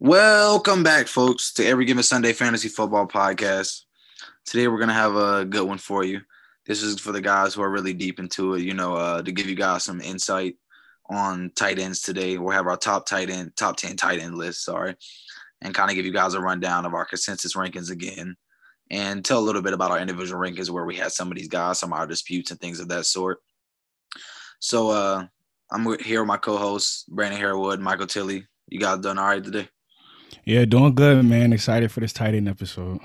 Welcome back, folks, to Every Given Sunday Fantasy Football Podcast. Today we're gonna have a good one for you. This is for the guys who are really deep into it, you know, uh, to give you guys some insight on tight ends today. We'll have our top tight end, top 10 tight end list, sorry, and kind of give you guys a rundown of our consensus rankings again and tell a little bit about our individual rankings where we had some of these guys, some of our disputes and things of that sort. So uh, I'm here with my co-hosts, Brandon Harewood, Michael Tilley. You guys done all right today? Yeah, doing good, man. Excited for this tight end episode.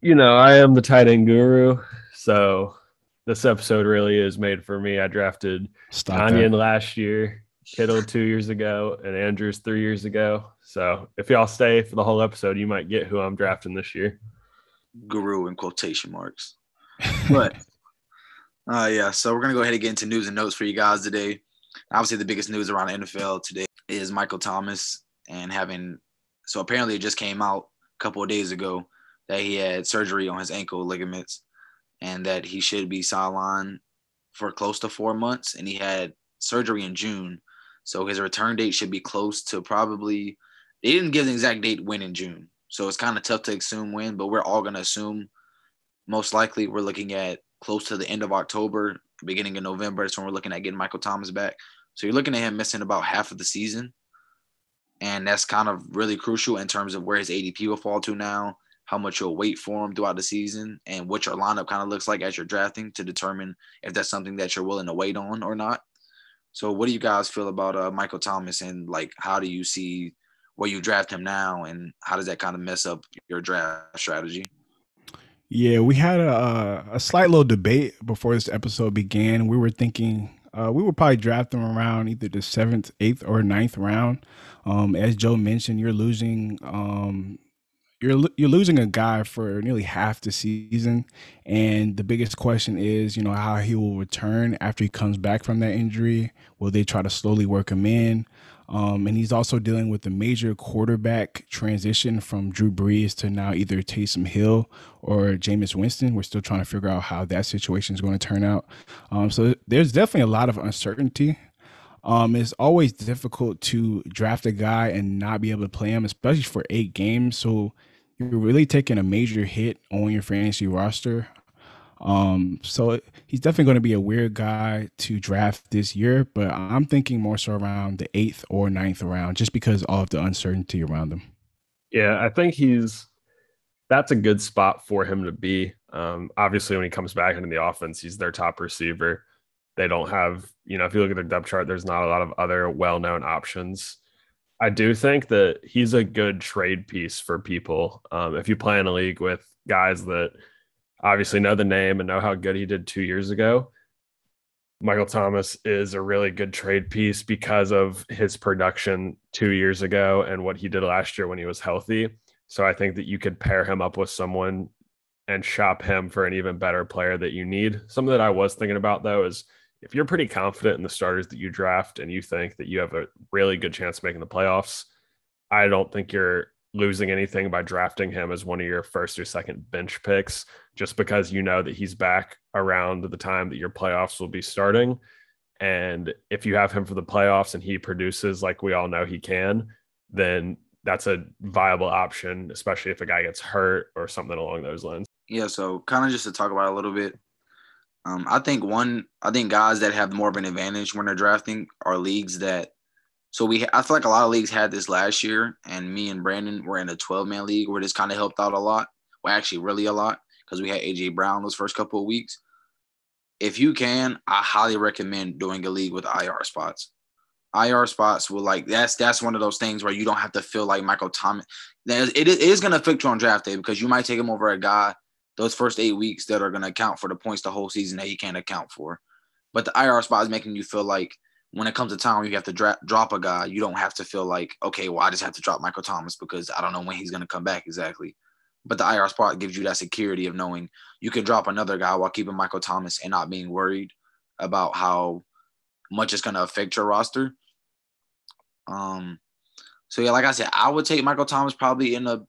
You know, I am the tight end guru, so this episode really is made for me. I drafted Tonyan last year, Kittle two years ago, and Andrews three years ago. So if y'all stay for the whole episode, you might get who I'm drafting this year. Guru in quotation marks. But uh yeah, so we're gonna go ahead and get into news and notes for you guys today. Obviously, the biggest news around the NFL today is Michael Thomas and having so apparently it just came out a couple of days ago that he had surgery on his ankle ligaments and that he should be sidelined for close to four months. And he had surgery in June. So his return date should be close to probably, they didn't give the exact date when in June. So it's kind of tough to assume when, but we're all going to assume most likely we're looking at close to the end of October, beginning of November. That's when we're looking at getting Michael Thomas back. So you're looking at him missing about half of the season. And that's kind of really crucial in terms of where his ADP will fall to now, how much you'll wait for him throughout the season, and what your lineup kind of looks like as you're drafting to determine if that's something that you're willing to wait on or not. So, what do you guys feel about uh, Michael Thomas, and like, how do you see where you draft him now, and how does that kind of mess up your draft strategy? Yeah, we had a, a slight little debate before this episode began. We were thinking uh, we would probably draft him around either the seventh, eighth, or ninth round. Um, as Joe mentioned, you're losing um, you're you're losing a guy for nearly half the season, and the biggest question is, you know, how he will return after he comes back from that injury. Will they try to slowly work him in? Um, and he's also dealing with a major quarterback transition from Drew Brees to now either Taysom Hill or Jameis Winston. We're still trying to figure out how that situation is going to turn out. Um, so there's definitely a lot of uncertainty. Um, it's always difficult to draft a guy and not be able to play him, especially for eight games. So you're really taking a major hit on your fantasy roster. Um, so he's definitely going to be a weird guy to draft this year, but I'm thinking more so around the eighth or ninth round, just because of the uncertainty around him. Yeah, I think he's that's a good spot for him to be. Um, obviously, when he comes back into the offense, he's their top receiver. They don't have, you know, if you look at their depth chart, there's not a lot of other well known options. I do think that he's a good trade piece for people. Um, if you play in a league with guys that obviously know the name and know how good he did two years ago. Michael Thomas is a really good trade piece because of his production two years ago and what he did last year when he was healthy. So I think that you could pair him up with someone and shop him for an even better player that you need. Something that I was thinking about though is if you're pretty confident in the starters that you draft and you think that you have a really good chance of making the playoffs, I don't think you're losing anything by drafting him as one of your first or second bench picks just because you know that he's back around the time that your playoffs will be starting. And if you have him for the playoffs and he produces like we all know he can, then that's a viable option, especially if a guy gets hurt or something along those lines. Yeah. So, kind of just to talk about a little bit, um, I think one, I think guys that have more of an advantage when they're drafting are leagues that so we, I feel like a lot of leagues had this last year, and me and Brandon were in a 12 man league where this kind of helped out a lot. Well, actually, really a lot because we had AJ Brown those first couple of weeks. If you can, I highly recommend doing a league with IR spots. IR spots will like that's that's one of those things where you don't have to feel like Michael Thomas. It is going to affect you on draft day because you might take him over a guy those first eight weeks that are going to account for the points the whole season that he can't account for. But the IR spot is making you feel like when it comes to time you have to dra- drop a guy, you don't have to feel like, okay, well, I just have to drop Michael Thomas because I don't know when he's going to come back exactly. But the IR spot gives you that security of knowing you can drop another guy while keeping Michael Thomas and not being worried about how much it's going to affect your roster. Um, so yeah, like I said, I would take Michael Thomas probably in the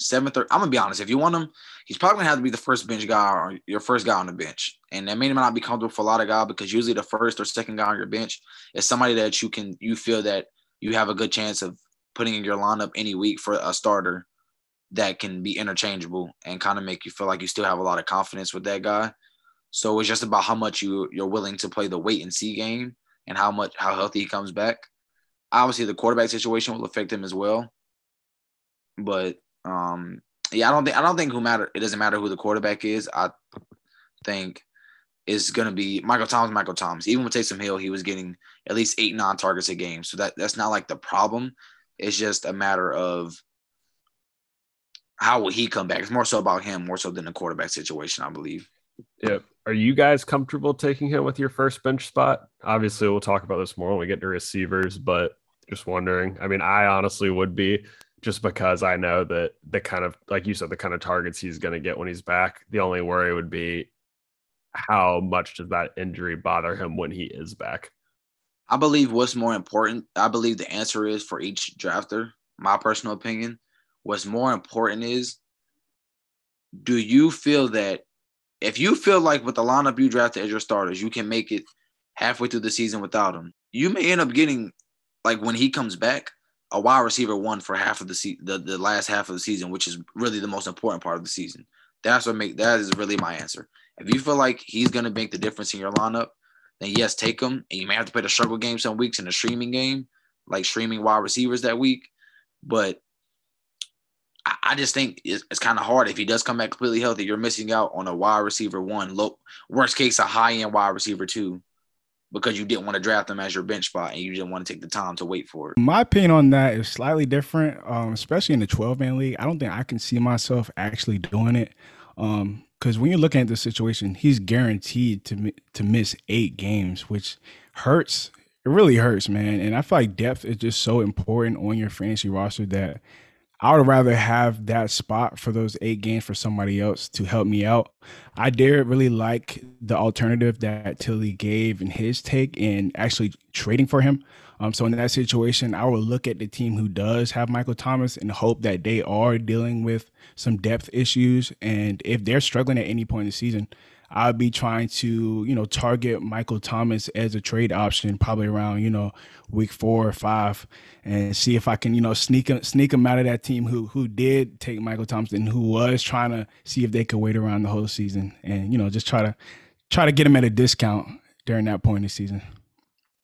seventh or I'm gonna be honest. If you want him, he's probably gonna have to be the first bench guy or your first guy on the bench. And that may not be comfortable for a lot of guys because usually the first or second guy on your bench is somebody that you can you feel that you have a good chance of putting in your lineup any week for a starter that can be interchangeable and kind of make you feel like you still have a lot of confidence with that guy. So it's just about how much you you're willing to play the wait and see game and how much how healthy he comes back. Obviously, the quarterback situation will affect him as well. But um, yeah, I don't think I don't think who matter. It doesn't matter who the quarterback is. I think is going to be Michael Thomas. Michael Thomas. Even with Taysom Hill, he was getting at least eight non targets a game. So that that's not like the problem. It's just a matter of how will he come back. It's more so about him, more so than the quarterback situation, I believe. Yep. Are you guys comfortable taking him with your first bench spot? Obviously, we'll talk about this more when we get to receivers, but just wondering. I mean, I honestly would be just because I know that the kind of, like you said, the kind of targets he's going to get when he's back. The only worry would be how much does that injury bother him when he is back? I believe what's more important, I believe the answer is for each drafter, my personal opinion. What's more important is do you feel that if you feel like with the lineup you drafted as your starters, you can make it halfway through the season without him, you may end up getting like when he comes back, a wide receiver one for half of the se- the, the last half of the season, which is really the most important part of the season. That's what make that is really my answer. If you feel like he's gonna make the difference in your lineup, then yes, take him. And you may have to play the struggle game some weeks in the streaming game, like streaming wide receivers that week. But I, just think it's, it's kind of hard if he does come back completely healthy. You're missing out on a wide receiver one, low worst case, a high end wide receiver two because you didn't want to draft them as your bench spot and you didn't want to take the time to wait for it. My opinion on that is slightly different, um, especially in the 12 man league. I don't think I can see myself actually doing it. Um, because when you're looking at the situation, he's guaranteed to to miss eight games, which hurts. It really hurts, man. And I feel like depth is just so important on your fantasy roster that I would rather have that spot for those eight games for somebody else to help me out. I dare really like the alternative that Tilly gave in his take in actually trading for him. Um, so in that situation, I would look at the team who does have Michael Thomas and hope that they are dealing with some depth issues. And if they're struggling at any point in the season, I'd be trying to, you know, target Michael Thomas as a trade option, probably around, you know, week four or five, and see if I can, you know, sneak him, sneak him out of that team who who did take Michael Thomas and who was trying to see if they could wait around the whole season, and you know, just try to try to get him at a discount during that point in the season.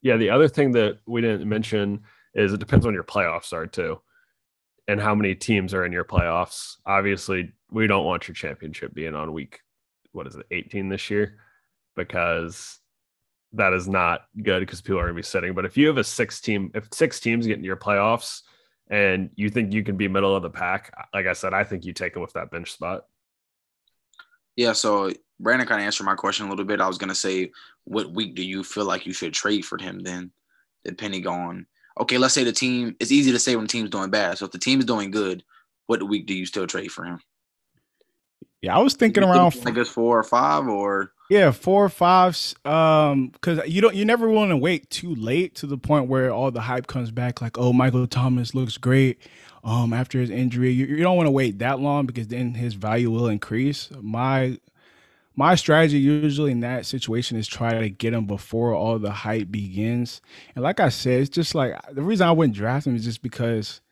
Yeah, the other thing that we didn't mention is it depends on your playoffs are too, and how many teams are in your playoffs. Obviously, we don't want your championship being on week what is it, 18 this year, because that is not good because people are going to be sitting. But if you have a six team, if six teams get into your playoffs and you think you can be middle of the pack, like I said, I think you take them with that bench spot. Yeah. So Brandon kind of answered my question a little bit. I was going to say, what week do you feel like you should trade for him then, depending on, okay, let's say the team, it's easy to say when the team's doing bad. So if the team is doing good, what week do you still trade for him? Yeah, I was thinking around think, I guess four or five or yeah, four or five. Um, because you don't you never want to wait too late to the point where all the hype comes back, like oh Michael Thomas looks great. Um, after his injury, you, you don't want to wait that long because then his value will increase. My my strategy usually in that situation is try to get him before all the hype begins. And like I said, it's just like the reason I wouldn't draft him is just because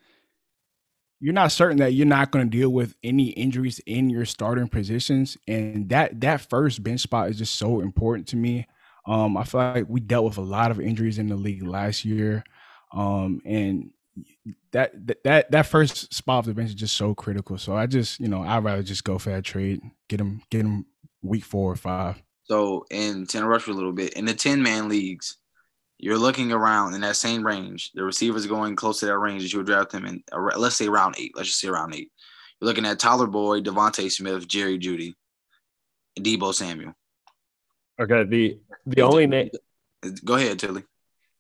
you're not certain that you're not going to deal with any injuries in your starting positions and that that first bench spot is just so important to me. Um, i feel like we dealt with a lot of injuries in the league last year um, and that that that first spot of the bench is just so critical. So i just you know i'd rather just go for that trade get him get him week four or five. So in 10 rush for a little bit in the 10 man leagues you're looking around in that same range. The receivers going close to that range as you would draft them in, let's say round eight. Let's just say round eight. You're looking at Tyler Boyd, DeVonta Smith, Jerry Jeudy, and Deebo Samuel. Okay. The the only name. Go ahead, Tilly.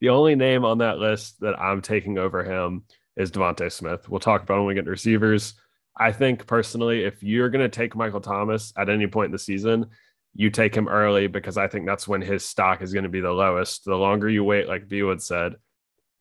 The only name on that list that I'm taking over him is DeVonta Smith. We'll talk about when we get receivers. I think personally, if you're going to take Michael Thomas at any point in the season, you take him early because I think that's when his stock is going to be the lowest. The longer you wait, like Bewood said,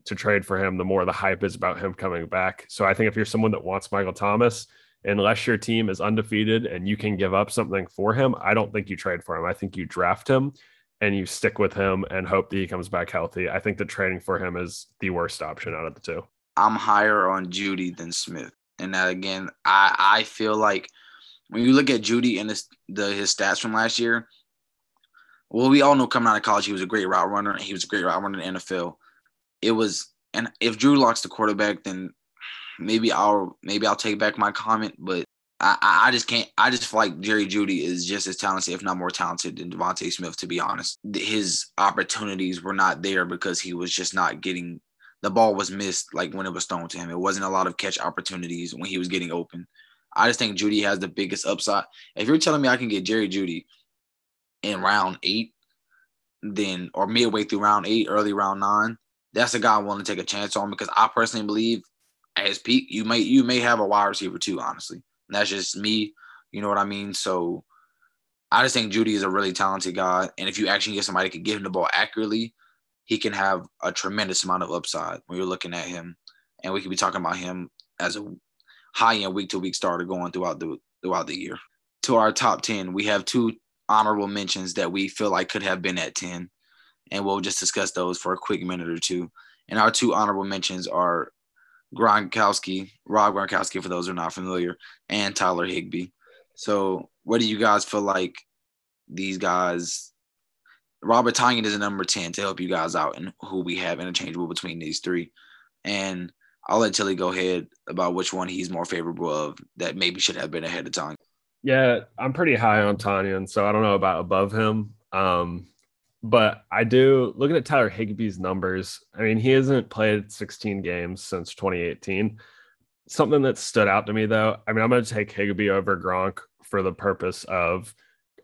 to trade for him, the more the hype is about him coming back. So I think if you're someone that wants Michael Thomas unless your team is undefeated and you can give up something for him, I don't think you trade for him. I think you draft him and you stick with him and hope that he comes back healthy. I think that trading for him is the worst option out of the two. I'm higher on Jeudy than Smith. And that again, I, I feel like when you look at Jeudy and his, the, his stats from last year, well, we all know coming out of college, he was a great route runner. and He was a great route runner in the NFL. It was, and if Drew Lock's the quarterback, then maybe I'll maybe I'll take back my comment, but I, I just can't. I just feel like Jerry Jeudy is just as talented, if not more talented, than DeVonta Smith. To be honest, his opportunities were not there because he was just not getting the ball was missed like when it was thrown to him. It wasn't a lot of catch opportunities when he was getting open. I just think Jeudy has the biggest upside. If you're telling me I can get Jerry Jeudy in round eight, then or midway through round eight, early round nine, that's a guy I want to take a chance on because I personally believe at his peak, you may you may have a wide receiver too, honestly. And that's just me. You know what I mean? So I just think Jeudy is a really talented guy. And if you actually get somebody that can give him the ball accurately, he can have a tremendous amount of upside when you're looking at him. And we could be talking about him as a high end week to week starter going throughout the throughout the year. To our top 10, we have two honorable mentions that we feel like could have been at 10. And we'll just discuss those for a quick minute or two. And our two honorable mentions are Gronkowski, Rob Gronkowski, for those who are not familiar, and Tyler Higbee. So, what do you guys feel like these guys? Robert Tonyan is a number 10 to help you guys out and who we have interchangeable between these three. And I'll let Tilly go ahead about which one he's more favorable of that maybe should have been ahead of Tonyan. Yeah, I'm pretty high on Tonyan, so I don't know about above him. Um, but I do looking at Tyler Higbee's numbers. I mean, he hasn't played 16 games since 2018. Something that stood out to me though, I mean, I'm going to take Higbee over Gronk for the purpose of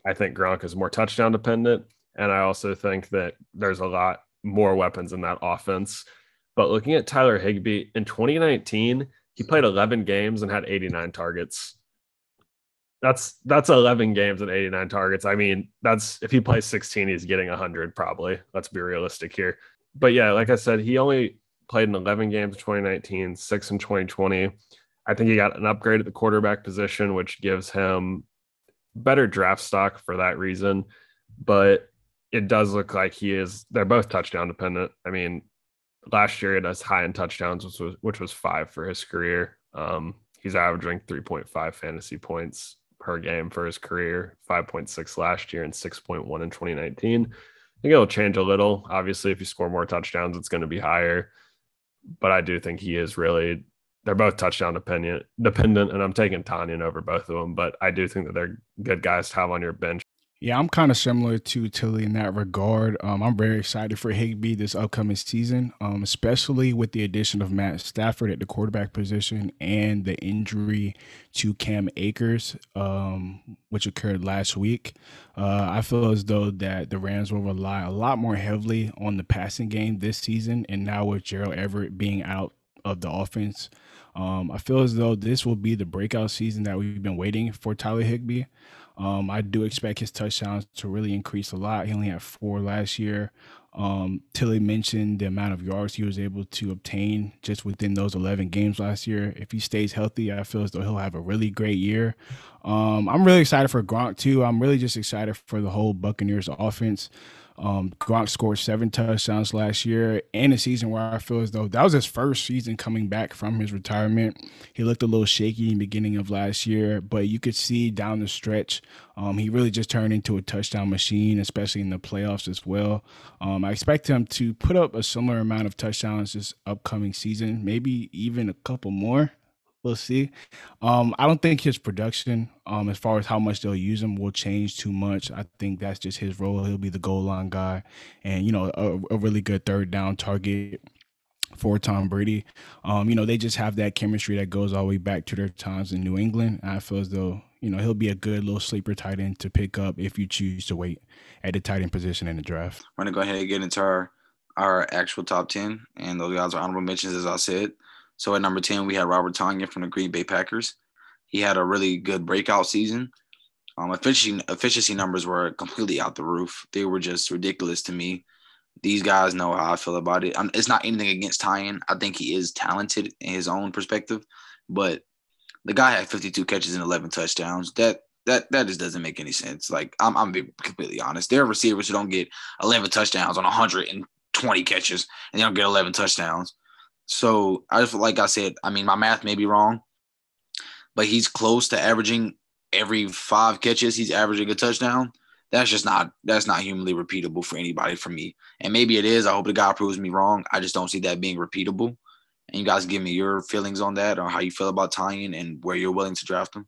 I think Gronk is more touchdown dependent. And I also think that there's a lot more weapons in that offense. But looking at Tyler Higbee in 2019, he played 11 games and had 89 targets that's that's 11 games and 89 targets. I mean, that's if he plays 16, he's getting 100 probably. Let's be realistic here. But yeah, like I said, he only played in 11 games in 2019, six in 2020. I think he got an upgrade at the quarterback position, which gives him better draft stock for that reason. But it does look like he is. They're both touchdown dependent. I mean, last year it has high in touchdowns, which was which was five for his career. Um, he's averaging 3.5 fantasy points per game for his career, 5.6 last year and 6.1 in 2019. I think it'll change a little. Obviously, if you score more touchdowns, it's going to be higher. But I do think he is really they're both touchdown dependent dependent, and I'm taking Tonyan over both of them. But I do think that they're good guys to have on your bench yeah, I'm kind of similar to Tilly in that regard. Um, I'm very excited for Higbee this upcoming season, um, especially with the addition of Matt Stafford at the quarterback position and the injury to Cam Akers, um, which occurred last week. Uh, I feel as though that the Rams will rely a lot more heavily on the passing game this season, and now with Gerald Everett being out of the offense. Um, I feel as though this will be the breakout season that we've been waiting for Tyler Higbee. Um, I do expect his touchdowns to really increase a lot. He only had four last year. Um, Tilly mentioned the amount of yards he was able to obtain just within those 11 games last year. If he stays healthy, I feel as though he'll have a really great year. Um, I'm really excited for Gronk too. I'm really just excited for the whole Buccaneers offense. Um, Gronk scored seven touchdowns last year and a season where I feel as though that was his first season coming back from his retirement. He looked a little shaky in the beginning of last year, but you could see down the stretch, um, he really just turned into a touchdown machine, especially in the playoffs as well. Um, I expect him to put up a similar amount of touchdowns this upcoming season, maybe even a couple more we'll see. Um, I don't think his production, um, as far as how much they'll use him, will change too much. I think that's just his role. He'll be the goal line guy, and you know, a, a really good third down target for Tom Brady. Um, you know, they just have that chemistry that goes all the way back to their times in New England. I feel as though you know he'll be a good little sleeper tight end to pick up if you choose to wait at the tight end position in the draft. We're gonna go ahead and get into our our actual top ten, and those guys are honorable mentions, as I said. So at number 10, we had Robert Tonyan from the Green Bay Packers. He had a really good breakout season. Um, efficiency, efficiency numbers were completely out the roof. They were just ridiculous to me. These guys know how I feel about it. I'm, it's not anything against Tonyan. I think he is talented in his own perspective, but The guy had 52 catches and 11 touchdowns. That that that just doesn't make any sense. Like I'm I'm being completely honest. There are receivers who don't get 11 touchdowns on 120 catches and they don't get 11 touchdowns. So I just like I said, I mean my math may be wrong, but he's close to averaging every five catches he's averaging a touchdown. That's just not that's not humanly repeatable for anybody for me. And maybe it is. I hope the guy proves me wrong. I just don't see that being repeatable. And you guys give me your feelings on that or how you feel about Tonyan and where you're willing to draft him.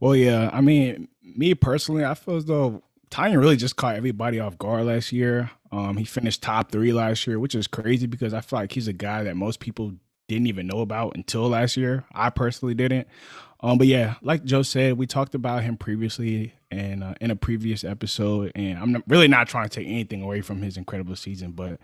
Well, yeah. I mean, me personally, I feel as though Tonyan really just caught everybody off guard last year. Um, he finished top three last year, which is crazy because I feel like he's a guy that most people didn't even know about until last year. I personally didn't. Um, but yeah, like Joe said, we talked about him previously and uh, in a previous episode, and I'm really not trying to take anything away from his incredible season, but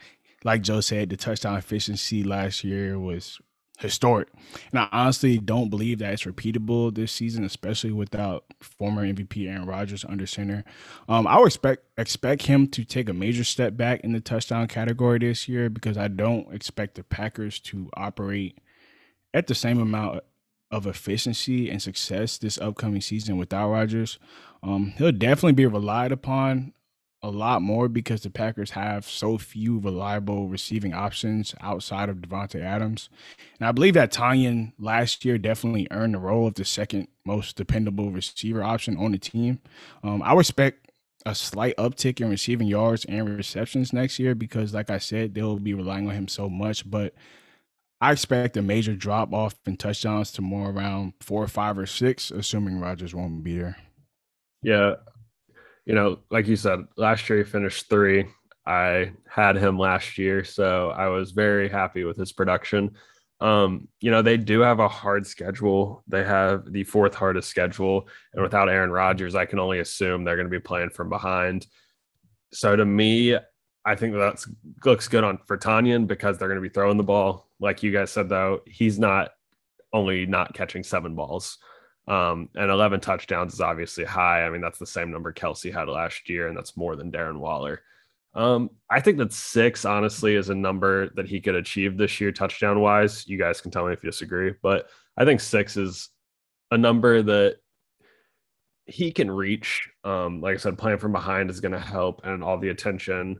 like Joe said, the touchdown efficiency last year was historic. And I honestly don't believe that it's repeatable this season, especially without former MVP Aaron Rodgers under center. Um, I would expect expect him to take a major step back in the touchdown category this year because I don't expect the Packers to operate at the same amount of efficiency and success this upcoming season without Rodgers. Um, he'll definitely be relied upon a lot more because the Packers have so few reliable receiving options outside of Davante Adams. And I believe that Tonyan last year definitely earned the role of the second most dependable receiver option on the team. Um, I expect a slight uptick in receiving yards and receptions next year because, like I said, they'll be relying on him so much. But I expect a major drop off in touchdowns to more around four or five or six, assuming Rodgers won't be there. Yeah, you know, like you said, last year he finished three. I had him last year, so I was very happy with his production. Um, you know, they do have a hard schedule. They have the fourth hardest schedule. And without Aaron Rodgers, I can only assume they're going to be playing from behind. So to me, I think that looks good on for Tonyan because they're going to be throwing the ball. Like you guys said, though, he's not only not catching seven balls. Um, and 11 touchdowns is obviously high. I mean, that's the same number Kelce had last year, and that's more than Darren Waller. Um, I think that six, honestly, is a number that he could achieve this year, touchdown wise. You guys can tell me if you disagree, but I think six is a number that he can reach. Um, like I said, playing from behind is going to help, and all the attention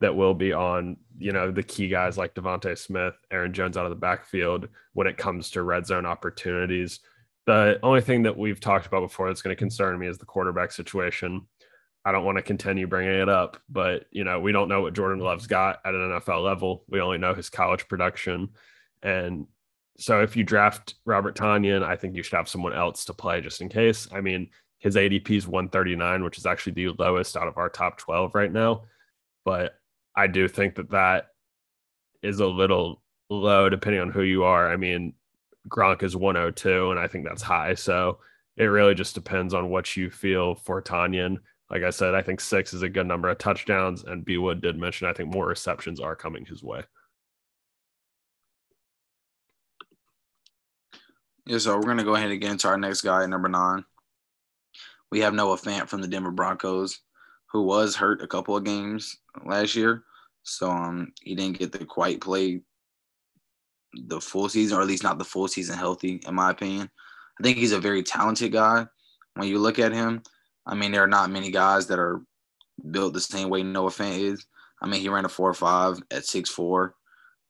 that will be on, you know, the key guys like DeVonta Smith, Aaron Jones out of the backfield when it comes to red zone opportunities. The only thing that we've talked about before that's going to concern me is the quarterback situation. I don't want to continue bringing it up, but you know, we don't know what Jordan Love's got at an NFL level. We only know his college production. And so if you draft Robert Tonyan, I think you should have someone else to play just in case. I mean, his ADP is 139, which is actually the lowest out of our top 12 right now. But I do think that that is a little low depending on who you are. I mean, Gronk is 102, and I think that's high. So it really just depends on what you feel for Tonyan. Like I said, I think six is a good number of touchdowns, and B Wood did mention I think more receptions are coming his way. Yeah, so we're gonna go ahead and get into our next guy, number nine. We have Noah Fant from the Denver Broncos, who was hurt a couple of games last year, so um, he didn't get to quite play the full season, or at least not the full season healthy, in my opinion. I think he's a very talented guy. When you look at him, I mean, there are not many guys that are built the same way Noah Fant is. I mean, he ran a four or five at six four,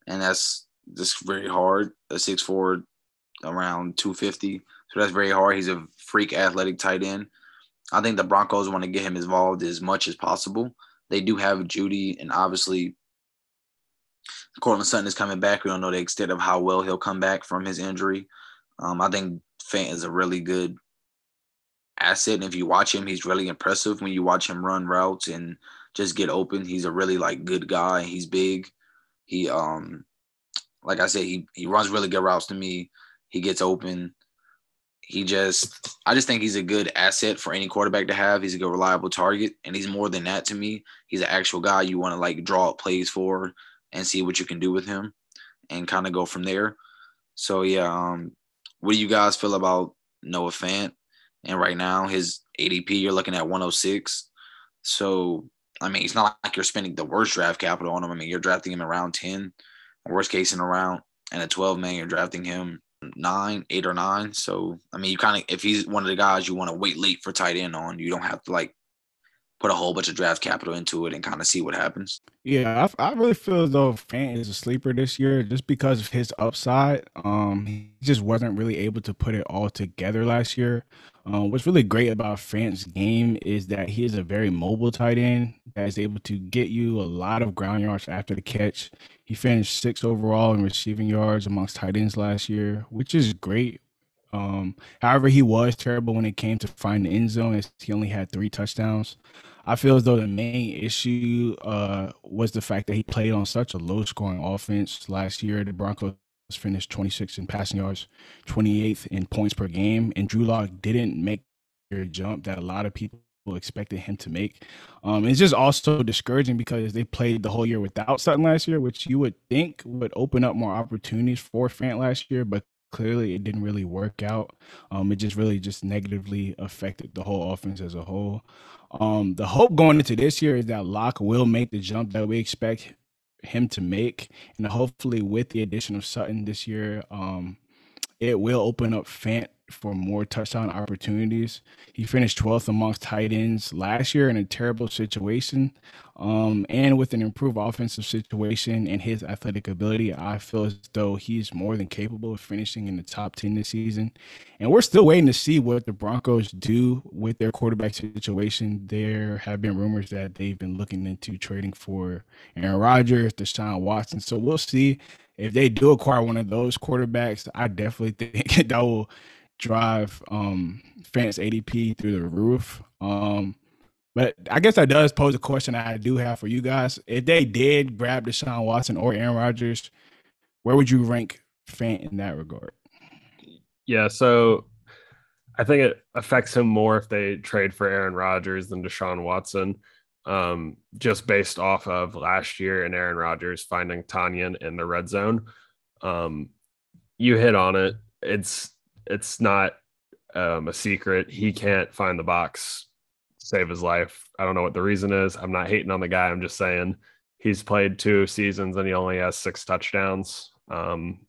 and that's just very hard. A six four around two fifty, so that's very hard. He's a freak athletic tight end. I think the Broncos want to get him involved as much as possible. They do have Jeudy and obviously Courtland Sutton is coming back. We don't know the extent of how well he'll come back from his injury. Um, I think Fant is a really good asset. And if you watch him, he's really impressive when you watch him run routes and just get open. He's a really like good guy. He's big. He um like I said, he he runs really good routes to me. He gets open. He just I just think he's a good asset for any quarterback to have. He's a good reliable target. And he's more than that to me. He's an actual guy you want to like draw up plays for and see what you can do with him and kind of go from there. So yeah, um, what do you guys feel about Noah Fant? And right now his ADP you're looking at 106. So I mean, it's not like you're spending the worst draft capital on him. I mean, you're drafting him around 10, worst case in around and a 12 man, you're drafting him nine, eight or nine. So I mean, you kind of if he's one of the guys you want to wait late for tight end on, you don't have to like put a whole bunch of draft capital into it and kind of see what happens. Yeah, I, I really feel as though Fant is a sleeper this year just because of his upside. Um, he just wasn't really able to put it all together last year. Um, what's really great about Fant's game is that he is a very mobile tight end that is able to get you a lot of ground yards after the catch. He finished sixth overall in receiving yards amongst tight ends last year, which is great. Um, however, he was terrible when it came to finding the end zone. As he only had three touchdowns. I feel as though the main issue uh, was the fact that he played on such a low scoring offense last year. The Broncos finished 26 in passing yards, 28th in points per game, and Drew Lock didn't make the jump that a lot of people expected him to make. Um, it's just also discouraging because they played the whole year without Sutton last year, which you would think would open up more opportunities for Fant last year, but clearly it didn't really work out. Um, it just really just negatively affected the whole offense as a whole. Um, the hope going into this year is that Lock will make the jump that we expect him to make, and hopefully with the addition of Sutton this year, um, it will open up Fant for more touchdown opportunities. He finished 12th amongst tight ends last year in a terrible situation. Um, and with an improved offensive situation and his athletic ability, I feel as though he's more than capable of finishing in the top 10 this season. And we're still waiting to see what the Broncos do with their quarterback situation. There have been rumors that they've been looking into trading for Aaron Rodgers, Deshaun Watson. So we'll see if they do acquire one of those quarterbacks. I definitely think that will drive um Fant's ADP through the roof. Um but I guess that does pose a question I do have for you guys. If they did grab Deshaun Watson or Aaron Rodgers, where would you rank Fant in that regard? Yeah, so I think it affects him more if they trade for Aaron Rodgers than Deshaun Watson. Um, just based off of last year and Aaron Rodgers finding Tonyan in the red zone. Um, you hit on it. It's it's not um, a secret. He can't find the box, save his life. I don't know what the reason is. I'm not hating on the guy. I'm just saying he's played two seasons and he only has six touchdowns. Um,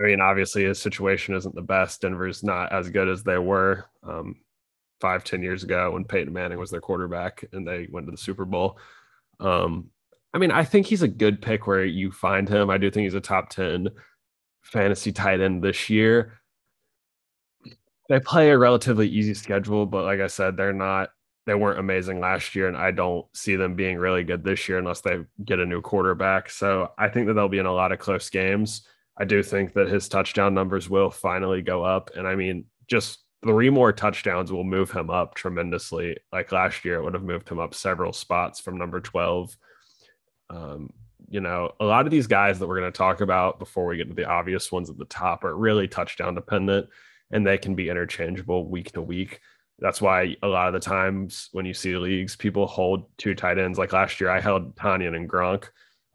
I mean, obviously his situation isn't the best. Denver's not as good as they were um, five, ten years ago when Peyton Manning was their quarterback and they went to the Super Bowl. Um, I mean, I think he's a good pick where you find him. I do think he's a top 10 fantasy tight end this year. They play a relatively easy schedule, but like I said, they're not they weren't amazing last year, and I don't see them being really good this year unless they get a new quarterback. So I think that they'll be in a lot of close games. I do think that his touchdown numbers will finally go up. And I mean, just three more touchdowns will move him up tremendously. Like last year, it would have moved him up several spots from number 12. Um, you know, a lot of these guys that we're going to talk about before we get to the obvious ones at the top are really touchdown dependent and they can be interchangeable week to week. That's why a lot of the times when you see leagues, people hold two tight ends. Like last year, I held Tonyan and Gronk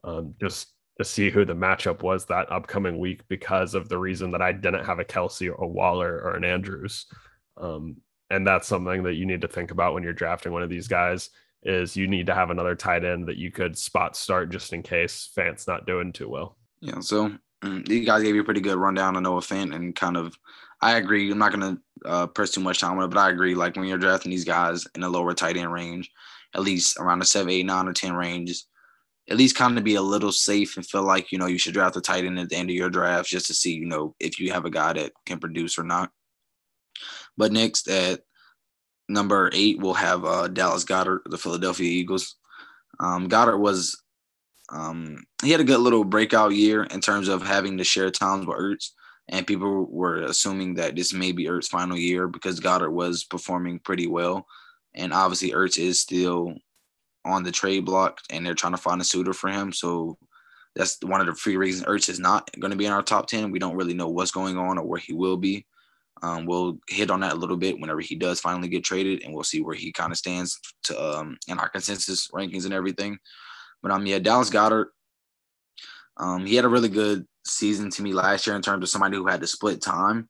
um, just to see who the matchup was that upcoming week because of the reason that I didn't have a Kelce, or a Waller or an Andrews. Um, and that's something that you need to think about when you're drafting one of these guys is you need to have another tight end that you could spot start just in case Fant's not doing too well. Yeah, so um, these guys gave you a pretty good rundown on Noah Fant and kind of I agree. I'm not gonna uh, press too much time on it, but I agree. Like when you're drafting these guys in the lower tight end range, at least around the seven, eight, nine, or ten ranges, at least kind of be a little safe and feel like you know you should draft a tight end at the end of your draft just to see you know if you have a guy that can produce or not. But next at number eight, we'll have uh, Dallas Goedert, the Philadelphia Eagles. Um, Goedert was um, he had a good little breakout year in terms of having to share times with Ertz, and people were assuming that this may be Ertz's final year because Goedert was performing pretty well, and obviously Ertz is still on the trade block, and they're trying to find a suitor for him. So that's one of the three reasons Ertz is not going to be in our top ten. We don't really know what's going on or where he will be. Um, we'll hit on that a little bit whenever he does finally get traded, and we'll see where he kind of stands to um, in our consensus rankings and everything. But um, yeah, Dallas Goedert, um, he had a really good season to me last year in terms of somebody who had to split time.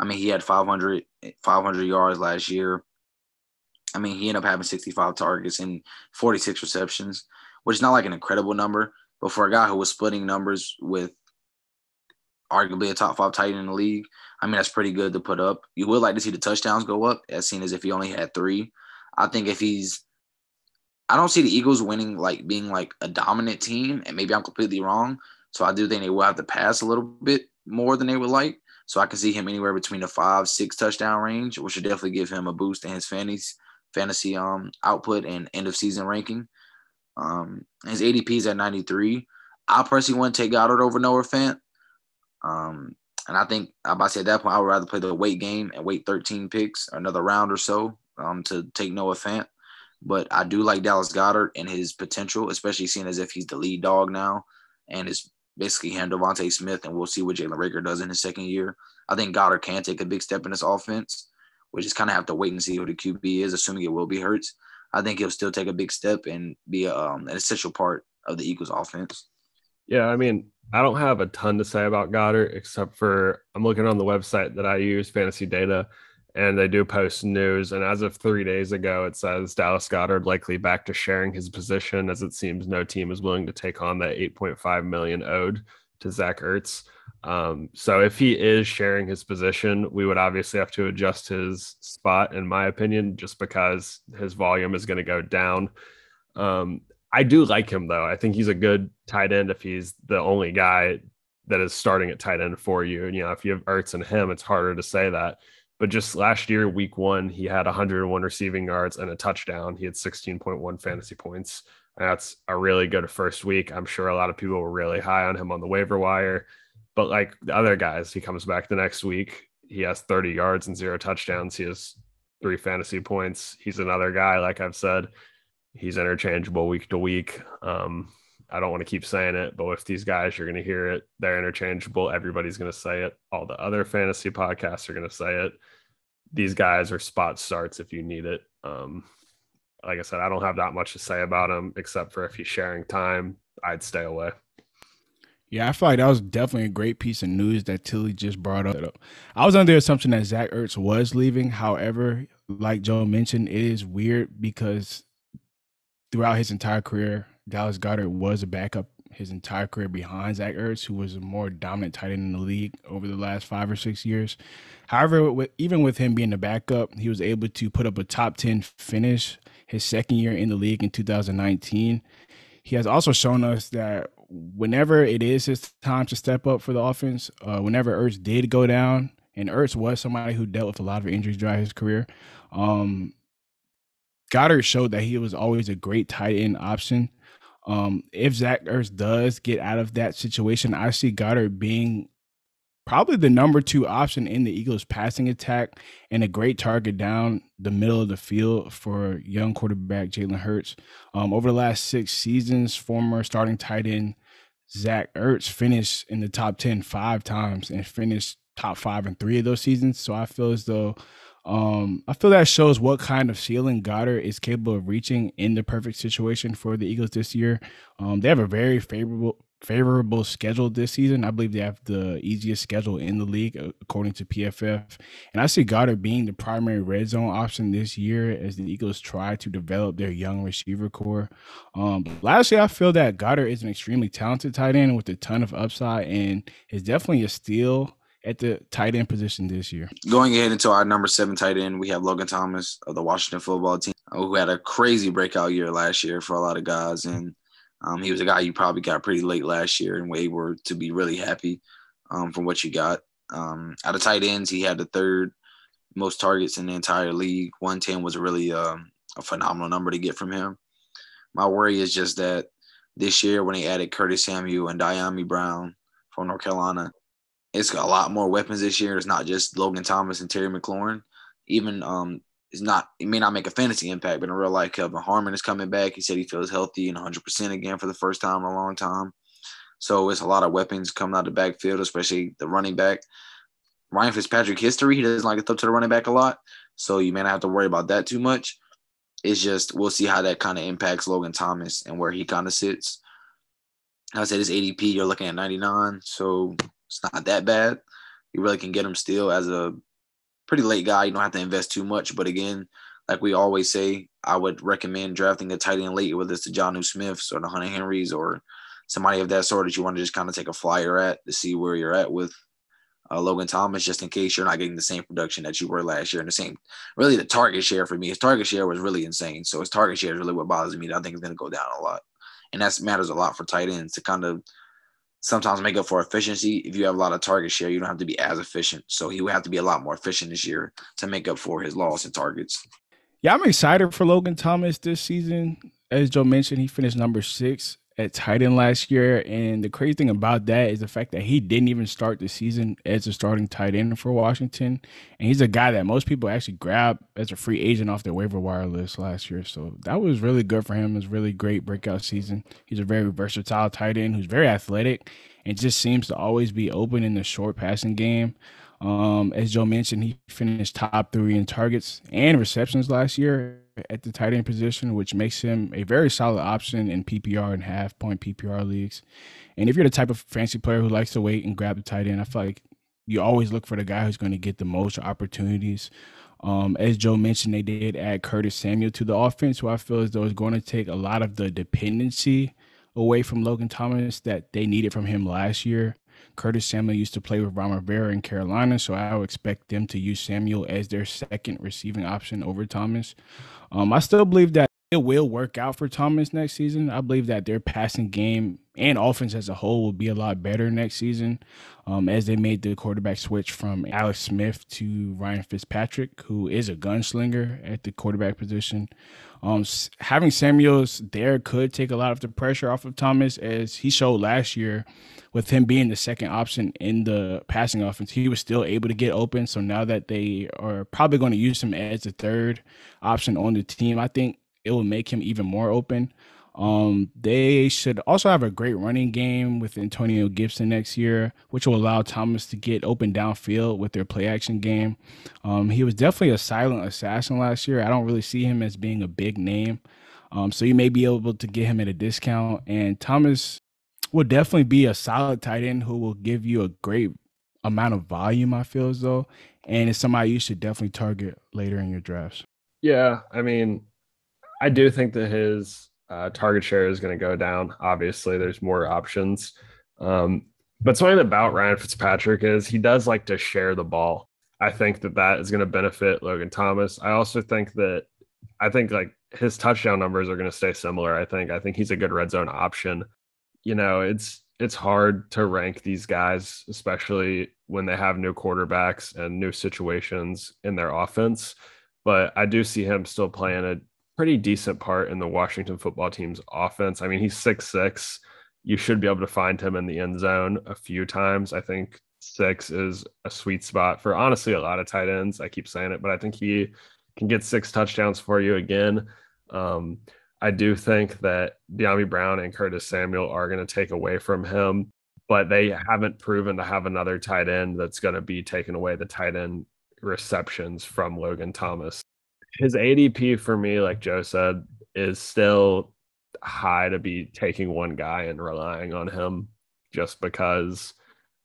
I mean, he had 500, 500 yards last year. I mean, he ended up having 65 targets and 46 receptions, which is not like an incredible number, but for a guy who was splitting numbers with arguably a top five tight end in the league. I mean, that's pretty good to put up. You would like to see the touchdowns go up, as seen as if he only had three. I think if he's, I don't see the Eagles winning like being like a dominant team, and maybe I'm completely wrong. So I do think they will have to pass a little bit more than they would like. So I can see him anywhere between a five, six touchdown range, which would definitely give him a boost in his fantasy fantasy um output and end of season ranking. Um, his ADP is at 93. I personally want to take Goedert over Noah Fant. Um, and I think I about say at that point, I would rather play the wait game and wait 13 picks, another round or so, um, to take Noah Fant. But I do like Dallas Goedert and his potential, especially seeing as if he's the lead dog now and is basically him, DeVonta Smith, and we'll see what Jalen Reagor does in his second year. I think Goedert can take a big step in this offense. We just kind of have to wait and see who the QB is, assuming it will be Hurts. I think he'll still take a big step and be um, an essential part of the Eagles offense. Yeah, I mean, I don't have a ton to say about Goedert except for I'm looking on the website that I use, Fantasy Data, and they do post news. And as of three days ago, it says Dallas Goedert likely back to sharing his position, as it seems no team is willing to take on that 8.5 million owed to Zach Ertz. Um, so if he is sharing his position, we would obviously have to adjust his spot, in my opinion, just because his volume is going to go down. Um, I do like him though. I think he's a good tight end if he's the only guy that is starting at tight end for you. And you know, if you have Ertz and him, it's harder to say that. But just last year, week one, he had 101 receiving yards and a touchdown. He had 16.1 fantasy points. And that's a really good first week. I'm sure a lot of people were really high on him on the waiver wire. But like the other guys, he comes back the next week. He has 30 yards and zero touchdowns. He has three fantasy points. He's another guy, like I've said, he's interchangeable week to week. Um, I don't want to keep saying it, but with these guys, you're going to hear it. They're interchangeable. Everybody's going to say it. All the other fantasy podcasts are going to say it. These guys are spot starts if you need it. Um, like I said, I don't have that much to say about him except for if he's sharing time, I'd stay away. Yeah, I feel like that was definitely a great piece of news that Tilly just brought up. I was under the assumption that Zach Ertz was leaving. However, like Joe mentioned, it is weird because throughout his entire career, Dallas Goedert was a backup his entire career behind Zach Ertz, who was a more dominant tight end in the league over the last five or six years. However, with, even with him being a backup, he was able to put up a top 10 finish his second year in the league in 2019. He has also shown us that whenever it is his time to step up for the offense, uh, whenever Ertz did go down, and Ertz was somebody who dealt with a lot of injuries throughout his career, um, Goedert showed that he was always a great tight end option. Um, if Zach Ertz does get out of that situation, I see Goedert being probably the number two option in the Eagles passing attack and a great target down the middle of the field for young quarterback Jalen Hurts. Um, over the last six seasons, former starting tight end Zach Ertz finished in the top 10 five times and finished top five in three of those seasons. So I feel as though um, I feel that shows what kind of ceiling Goedert is capable of reaching in the perfect situation for the Eagles this year. Um, they have a very favorable favorable schedule this season. I believe they have the easiest schedule in the league according to PFF. And I see Goedert being the primary red zone option this year as the Eagles try to develop their young receiver core. Um, lastly, I feel that Goedert is an extremely talented tight end with a ton of upside and is definitely a steal at the tight end position this year. Going ahead into our number seven tight end, we have Logan Thomas of the Washington football team, who had a crazy breakout year last year for a lot of guys. And um, he was a guy you probably got pretty late last year and we were to be really happy um, from what you got. Um, out of tight ends, he had the third most targets in the entire league. 110 was really um, a phenomenal number to get from him. My worry is just that this year when he added Curtis Samuel and Dyami Brown from North Carolina, it's got a lot more weapons this year. It's not just Logan Thomas and Terry McLaurin. Even um, it's not. It may not make a fantasy impact, but in real life, Kelvin Harmon is coming back. He said he feels healthy and 100 percent again for the first time in a long time. So it's a lot of weapons coming out of the backfield, especially the running back. Ryan Fitzpatrick history, he doesn't like to throw to the running back a lot, so you may not have to worry about that too much. It's just we'll see how that kind of impacts Logan Thomas and where he kind of sits. I said his ADP, you're looking at 99, so it's not that bad. You really can get him still as a pretty late guy. You don't have to invest too much. But again, like we always say, I would recommend drafting a tight end late, whether it's the Jonnu Smiths or the Hunter Henrys or somebody of that sort that you want to just kind of take a flyer at to see where you're at with uh, Logan Thomas, just in case you're not getting the same production that you were last year and the same, really the target share for me. His target share was really insane. So his target share is really what bothers me. I think it's going to go down a lot. And that matters a lot for tight ends to kind of sometimes make up for efficiency. If you have a lot of target share, you don't have to be as efficient. So he would have to be a lot more efficient this year to make up for his loss in targets. Yeah, I'm excited for Logan Thomas this season. As Joe mentioned, he finished number six at tight end last year. And the crazy thing about that is the fact that he didn't even start the season as a starting tight end for Washington. And he's a guy that most people actually grab as a free agent off their waiver wire list last year. So that was really good for him. It was really great breakout season. He's a very versatile tight end who's very athletic and just seems to always be open in the short passing game. Um, as Joe mentioned, he finished top three in targets and receptions last year at the tight end position, which makes him a very solid option in PPR and half point PPR leagues. And if you're the type of fancy player who likes to wait and grab the tight end, I feel like you always look for the guy who's going to get the most opportunities. Um, as Joe mentioned, they did add Curtis Samuel to the offense, who I feel as though is going to take a lot of the dependency away from Logan Thomas that they needed from him last year. Curtis Samuel used to play with Ron Rivera in Carolina, so I would expect them to use Samuel as their second receiving option over Thomas. Um, I still believe that it will work out for Thomas next season. I believe that their passing game and offense as a whole will be a lot better next season um, as they made the quarterback switch from Alex Smith to Ryan Fitzpatrick, who is a gunslinger at the quarterback position. Um, having Samuels there could take a lot of the pressure off of Thomas, as he showed last year with him being the second option in the passing offense, he was still able to get open. So now that they are probably going to use him as the third option on the team, I think it will make him even more open. Um, they should also have a great running game with Antonio Gibson next year, which will allow Thomas to get open downfield with their play action game. Um, he was definitely a silent assassin last year. I don't really see him as being a big name. Um, so you may be able to get him at a discount. And Thomas will definitely be a solid tight end who will give you a great amount of volume, I feel as though. And it's somebody you should definitely target later in your drafts. Yeah. I mean, I do think that his uh, target share is going to go down. Obviously, there's more options. Um, but something about Ryan Fitzpatrick is he does like to share the ball. I think that that is going to benefit Logan Thomas. I also think that I think like his touchdown numbers are going to stay similar. I think I think he's a good red zone option you know, it's it's hard to rank these guys, especially when they have new quarterbacks and new situations in their offense. But I do see him still playing a pretty decent part in the Washington football team's offense. I mean, he's six six. You should be able to find him in the end zone a few times. I think six is a sweet spot for honestly a lot of tight ends. I keep saying it, but I think he can get six touchdowns for you again. Um, I do think that Dyami Brown and Curtis Samuel are going to take away from him, but they haven't proven to have another tight end that's going to be taking away the tight end receptions from Logan Thomas. His ADP for me, like Joe said, is still high to be taking one guy and relying on him just because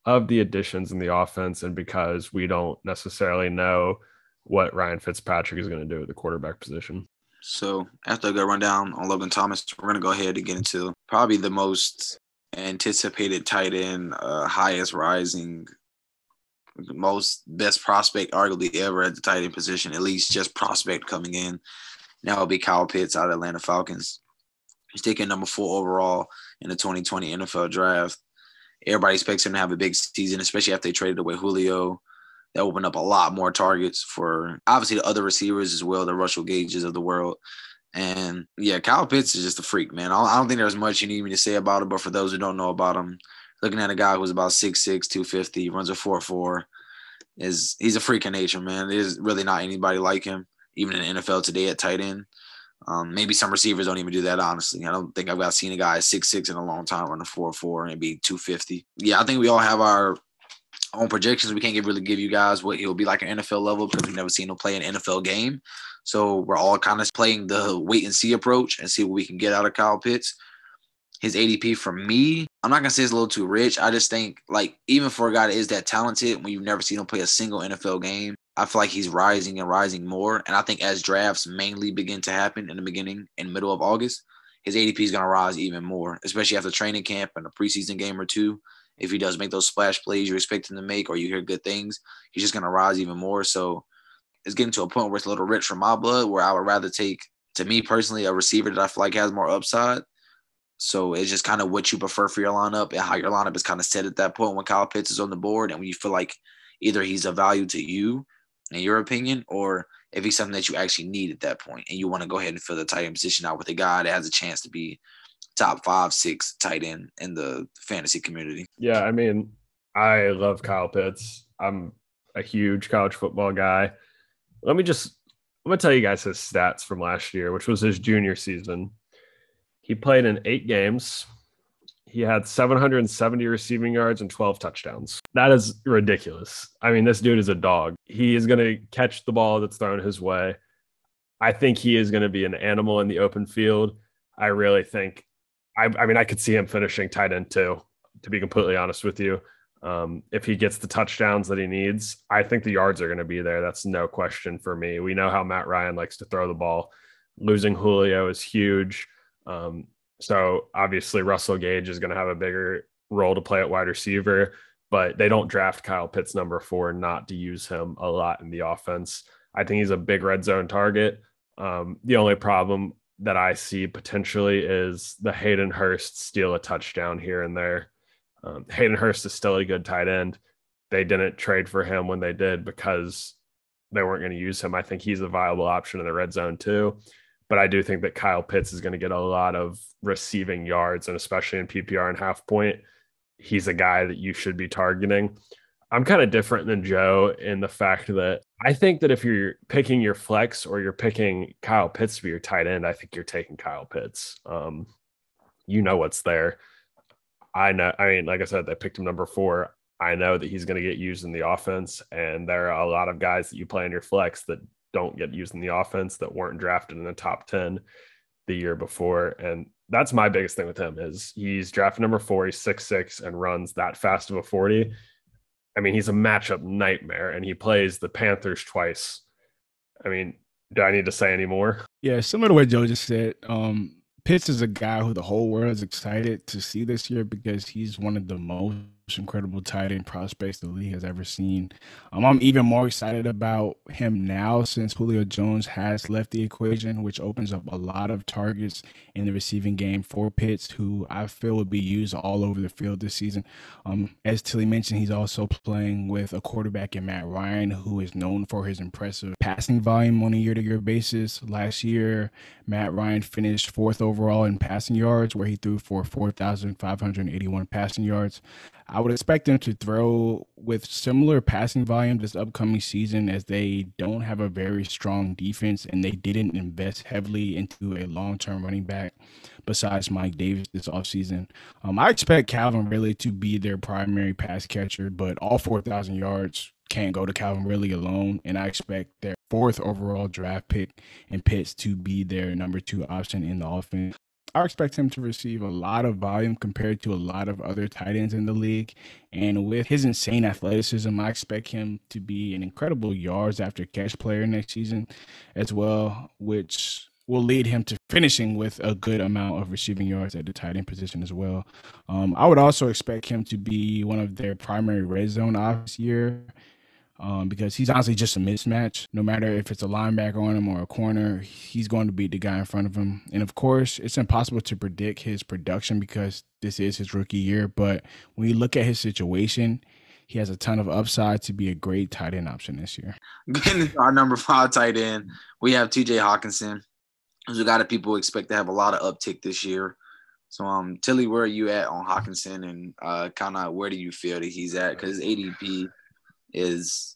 of the additions in the offense and because we don't necessarily know what Ryan Fitzpatrick is going to do at the quarterback position. So after a good rundown on Logan Thomas, we're gonna go ahead and get into probably the most anticipated tight end, uh, highest rising, most best prospect arguably ever at the tight end position, at least just prospect coming in. Now it'll be Kyle Pitts out of Atlanta Falcons. He's taking number four overall in the 2020 NFL draft. Everybody expects him to have a big season, especially after they traded away Julio that opened up a lot more targets for obviously the other receivers as well, the Russell Gages of the world. And yeah, Kyle Pitts is just a freak, man. I don't think there's much you need me to say about him, but for those who don't know about him, looking at a guy who's about 6'6, 250, runs a 4'4, is he's a freak of nature, man. There's really not anybody like him, even in the NFL today at tight end. Um, maybe some receivers don't even do that, honestly. I don't think I've got seen a guy six six in a long time run a 4'4 and be 250. Yeah, I think we all have our on projections, we can't really give you guys what he'll be like an NFL level because we've never seen him play an NFL game. So we're all kind of playing the wait and see approach and see what we can get out of Kyle Pitts. His ADP for me, I'm not gonna say it's a little too rich. I just think like even for a guy that is that talented, when you've never seen him play a single NFL game, I feel like he's rising and rising more. And I think as drafts mainly begin to happen in the beginning and middle of August, his ADP is to rise even more, especially after training camp and a preseason game or two. If he does make those splash plays you expect him to make, or you hear good things, he's just to rise even more. So it's getting to a point where it's a little rich for my blood, where I would rather take, to me personally, a receiver that I feel like has more upside. So it's just kind of what you prefer for your lineup and how your lineup is kind of set at that point when Kyle Pitts is on the board, and when you feel like either he's a value to you, in your opinion, or if he's something that you actually need at that point and you want to go ahead and fill the tight end position out with a guy that has a chance to be top five, six tight end in the fantasy community. Yeah, I mean, I love Kyle Pitts. I'm a huge college football guy. Let me just I'm gonna tell you guys his stats from last year, which was his junior season. He played in eight games. He had 770 receiving yards and 12 touchdowns. That is ridiculous. I mean, this dude is a dog. He is going to catch the ball that's thrown his way. I think he is going to be an animal in the open field. I really think, I, I mean, I could see him finishing tight end too, to be completely honest with you. Um, if he gets the touchdowns that he needs, I think the yards are going to be there. That's no question for me. We know how Matt Ryan likes to throw the ball. Losing Julio is huge. Um, so obviously Russell Gage is going to have a bigger role to play at wide receiver, but they don't draft Kyle Pitts number four not to use him a lot in the offense. I think he's a big red zone target. Um, the only problem that I see potentially is the Hayden Hurst steal a touchdown here and there. Um, Hayden Hurst is still a good tight end. They didn't trade for him when they did because they weren't going to use him. I think he's a viable option in the red zone too. But I do think that Kyle Pitts is going to get a lot of receiving yards, and especially in PPR and half point, he's a guy that you should be targeting. I'm kind of different than Joe in the fact that I think that if you're picking your flex or you're picking Kyle Pitts to be your tight end, I think you're taking Kyle Pitts. Um, you know what's there. I know. I mean, like I said, they picked him number four. I know that he's going to get used in the offense, and there are a lot of guys that you play in your flex that don't get used in the offense that weren't drafted in the top 10 the year before. And that's my biggest thing with him is he's drafted number four, he's six six and runs that fast of a 40. I mean, he's a matchup nightmare and he plays the Panthers twice. I mean, do I need to say any more? Yeah, similar to what Joe just said. Um, Pitts is a guy who the whole world is excited to see this year because he's one of the most incredible tight end prospects the league has ever seen. Um, I'm even more excited about him now since Julio Jones has left the equation, which opens up a lot of targets in the receiving game for Pitts, who I feel will be used all over the field this season. Um, as Tilly mentioned, he's also playing with a quarterback in Matt Ryan, who is known for his impressive passing volume on a year-to-year basis. Last year, Matt Ryan finished fourth overall in passing yards, where he threw for 4,581 passing yards. I would expect them to throw with similar passing volume this upcoming season as they don't have a very strong defense and they didn't invest heavily into a long term running back besides Mike Davis this offseason. Um, I expect Calvin Ridley to be their primary pass catcher, but all 4,000 yards can't go to Calvin Ridley alone. And I expect their fourth overall draft pick and Pitts to be their number two option in the offense. I expect him to receive a lot of volume compared to a lot of other tight ends in the league. And with his insane athleticism, I expect him to be an incredible yards after catch player next season as well, which will lead him to finishing with a good amount of receiving yards at the tight end position as well. Um, I would also expect him to be one of their primary red zone this year um, because he's honestly just a mismatch. No matter if it's a linebacker on him or a corner, he's going to beat the guy in front of him. And of course, it's impossible to predict his production because this is his rookie year. But when you look at his situation, he has a ton of upside to be a great tight end option this year. Getting our number five tight end, we have TJ Hockenson, who's a guy that people expect to have a lot of uptick this year. So, um, Tilly, where are you at on Hockenson and uh, kind of where do you feel that he's at? Because ADP is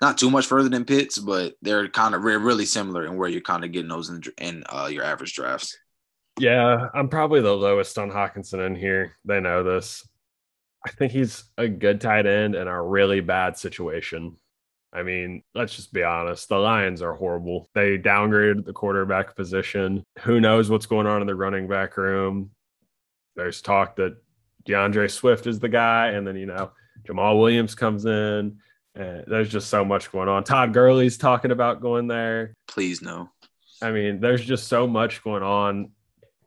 not too much further than Pitts, but they're kind of really similar in where you're kind of getting those in, in uh, your average drafts. Yeah, I'm probably the lowest on Hockenson in here. They know this. I think he's a good tight end in a really bad situation. I mean, let's just be honest. The Lions are horrible. They downgraded the quarterback position. Who knows what's going on in the running back room? There's talk that D'Andre Swift is the guy, and then you know Jamaal Williams comes in. And there's just so much going on. Todd Gurley's talking about going there. Please no. I mean, there's just so much going on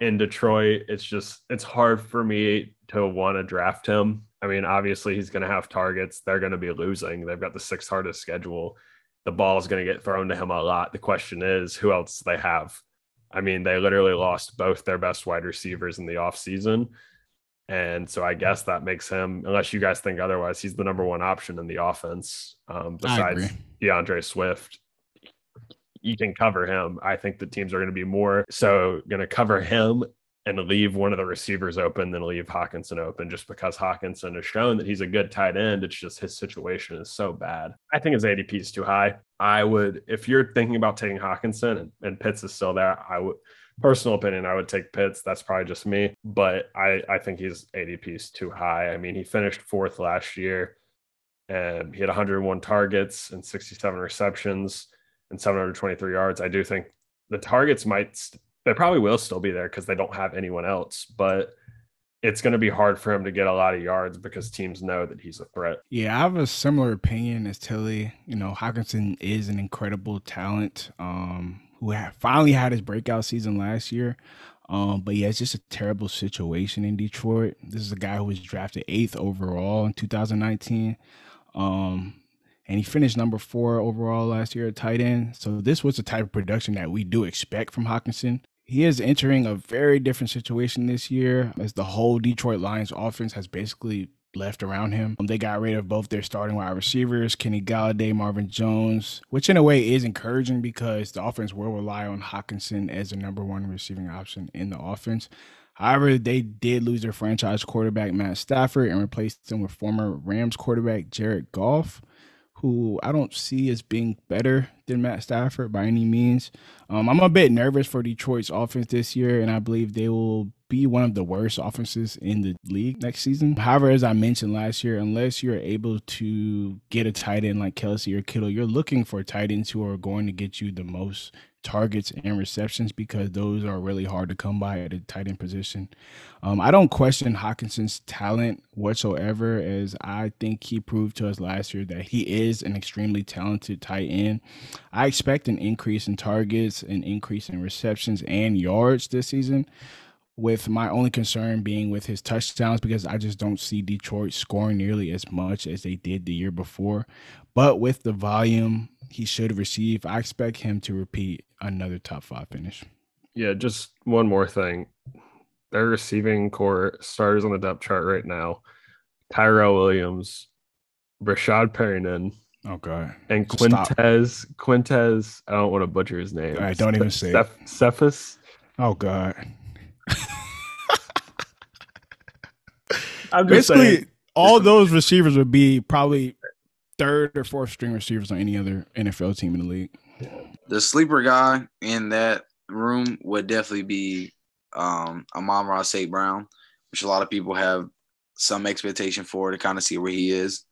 in Detroit, it's just it's hard for me to want to draft him. I mean, obviously he's going to have targets. They're going to be losing. They've got the sixth hardest schedule. The ball is going to get thrown to him a lot. The question is, who else they have? I mean, they literally lost both their best wide receivers in the offseason. And so I guess that makes him, unless you guys think otherwise, he's the number one option in the offense um, besides D'Andre Swift you can cover him. I think the teams are going to be more so going to cover him and leave one of the receivers open than leave Hockenson open just because Hockenson has shown that he's a good tight end. It's just his situation is so bad. I think his ADP is too high. I would, if you're thinking about taking Hockenson and, and Pitts is still there, I would, personal opinion, I would take Pitts. That's probably just me, but I, I think he's ADP is too high. I mean, he finished fourth last year and he had 101 targets and 67 receptions and 723 yards. I do think the targets might, they probably will still be there because they don't have anyone else, but it's going to be hard for him to get a lot of yards because teams know that he's a threat. Yeah, I have a similar opinion as Tilly. You know, Hockenson is an incredible talent um, who finally had his breakout season last year. Um, but yeah, it's just a terrible situation in Detroit. This is a guy who was drafted eighth overall in 2019. Um, and he finished number four overall last year at tight end. So this was the type of production that we do expect from Hockenson. He is entering a very different situation this year as the whole Detroit Lions offense has basically left around him. Um, they got rid of both their starting wide receivers, Kenny Golladay, Marvin Jones, which in a way is encouraging because the offense will rely on Hockenson as the number one receiving option in the offense. However, they did lose their franchise quarterback, Matt Stafford, and replaced him with former Rams quarterback Jared Goff who I don't see as being better than Matt Stafford by any means. Um, I'm a bit nervous for Detroit's offense this year, and I believe they will be one of the worst offenses in the league next season. However, as I mentioned last year, unless you're able to get a tight end like Kelce or Kittle, you're looking for tight ends who are going to get you the most targets and receptions because those are really hard to come by at a tight end position. Um, I don't question Hockenson's talent whatsoever, as I think he proved to us last year that he is an extremely talented tight end. I expect an increase in targets, an increase in receptions and yards this season. With my only concern being with his touchdowns because I just don't see Detroit scoring nearly as much as they did the year before. But with the volume he should receive, I expect him to repeat another top five finish. Yeah, just one more thing. Their receiving core starters on the depth chart right now Tyrell Williams, Breshad Perriman. Okay. And Quintez. Stop. Quintez. I don't want to butcher his name. I don't even say Ceph- Cephus. Oh god. I'm Basically, saying. all those receivers would be probably third or fourth string receivers on any other NFL team in the league. The sleeper guy in that room would definitely be um, Amon-Ra St. Brown, which a lot of people have some expectation for to kind of see where he is.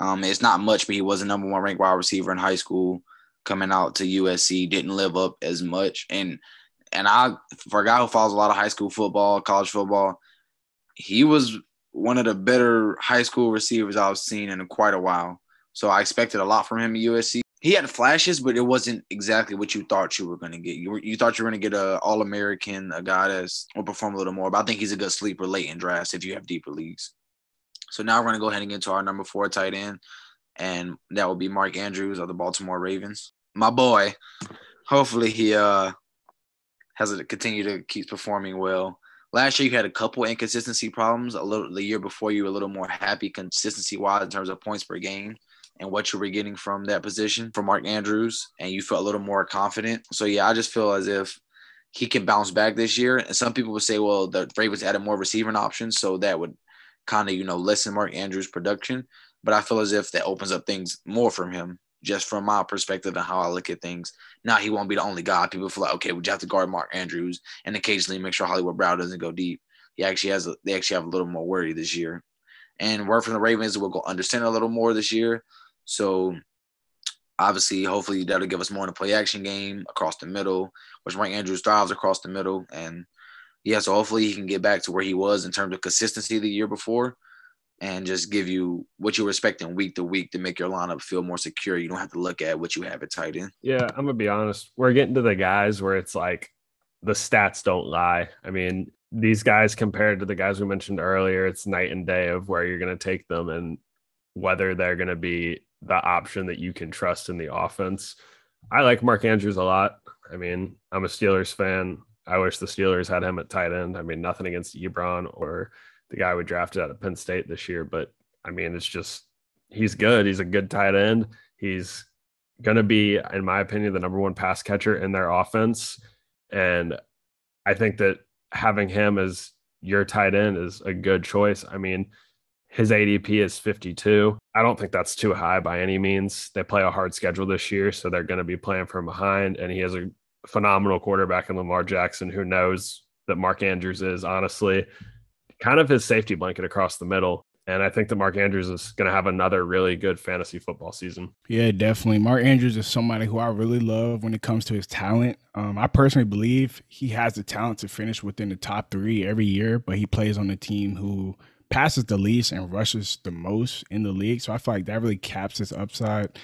Um, it's not much, but he was a number one ranked wide receiver in high school. Coming out to USC, didn't live up as much, and and I for a guy who follows a lot of high school football, college football, he was one of the better high school receivers I've seen in quite a while. So I expected a lot from him at USC. He had flashes, but it wasn't exactly what you thought you were going to get. You, were, you thought you were going to get a All American, a guy that's will perform a little more. But I think he's a good sleeper late in drafts if you have deeper leagues. So now we're going to go ahead and get to our number four tight end, and that will be Mark Andrews of the Baltimore Ravens. My boy. Hopefully he uh has to continue to keep performing well. Last year you had a couple inconsistency problems. A little the year before you were a little more happy consistency wise in terms of points per game and what you were getting from that position from Mark Andrews, and you felt a little more confident. So yeah, I just feel as if he can bounce back this year. And some people would say, well, the Ravens added more receiving options, so that would kind of you know lessen Mark Andrews' production. But I feel as if that opens up things more from him, just from my perspective and how I look at things. Now he won't be the only guy. People feel like, okay, we have to guard Mark Andrews and occasionally make sure Hollywood Brown doesn't go deep. He actually has a, they actually have a little more worry this year. And word from the Ravens will go understand a little more this year. So obviously, hopefully that'll give us more in a play action game across the middle, which Mark Andrews drives across the middle. And yeah, so hopefully he can get back to where he was in terms of consistency the year before and just give you what you are expecting week to week to make your lineup feel more secure. You don't have to look at what you have at tight end. Yeah, I'm gonna be honest. We're getting to the guys where it's like the stats don't lie. I mean, these guys compared to the guys we mentioned earlier, it's night and day of where you're to take them and whether they're to be the option that you can trust in the offense. I like Mark Andrews a lot. I mean, I'm a Steelers fan. I wish the Steelers had him at tight end. I mean, nothing against Ebron or the guy we drafted out of Penn State this year, but I mean, it's just he's good. He's a good tight end. He's going to be, in my opinion, the number one pass catcher in their offense. And I think that having him as your tight end is a good choice. I mean, his ADP is 52. I don't think that's too high by any means. They play a hard schedule this year, so they're going to be playing from behind. And he has a phenomenal quarterback in Lamar Jackson, who knows that Mark Andrews is honestly kind of his safety blanket across the middle. And I think that Mark Andrews is going to have another really good fantasy football season. Yeah, definitely. Mark Andrews is somebody who I really love when it comes to his talent. Um, I personally believe he has the talent to finish within the top three every year, but he plays on a team who passes the least and rushes the most in the league. So I feel like that really caps his upside.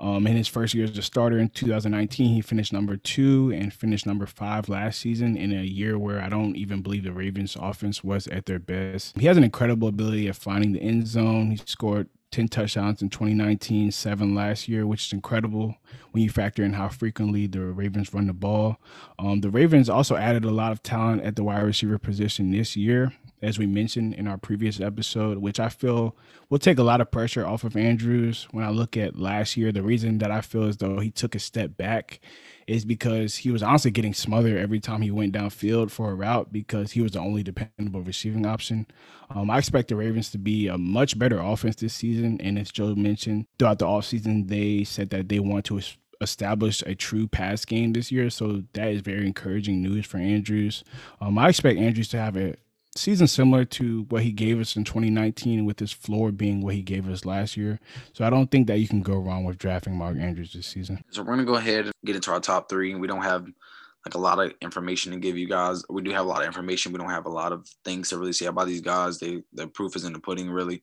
Um, in his first year as a starter in 2019, he finished number two and finished number five last season in a year where I don't even believe the Ravens offense was at their best. He has an incredible ability of finding the end zone. He scored 10 touchdowns in 2019, seven last year, which is incredible when you factor in how frequently the Ravens run the ball. Um, the Ravens also added a lot of talent at the wide receiver position this year as we mentioned in our previous episode, which I feel will take a lot of pressure off of Andrews. When I look at last year, the reason that I feel as though he took a step back is because he was honestly getting smothered every time he went downfield for a route because he was the only dependable receiving option. Um, I expect the Ravens to be a much better offense this season. And as Joe mentioned, throughout the offseason, they said that they want to establish a true pass game this year. So that is very encouraging news for Andrews. Um, I expect Andrews to have a season similar to what he gave us in 2019 with his floor being what he gave us last year. So I don't think that you can go wrong with drafting Mark Andrews this season. So we're going to go ahead and get into our top three. We don't have like a lot of information to give you guys. We do have a lot of information. We don't have a lot of things to really say about these guys. They the proof is in the pudding really.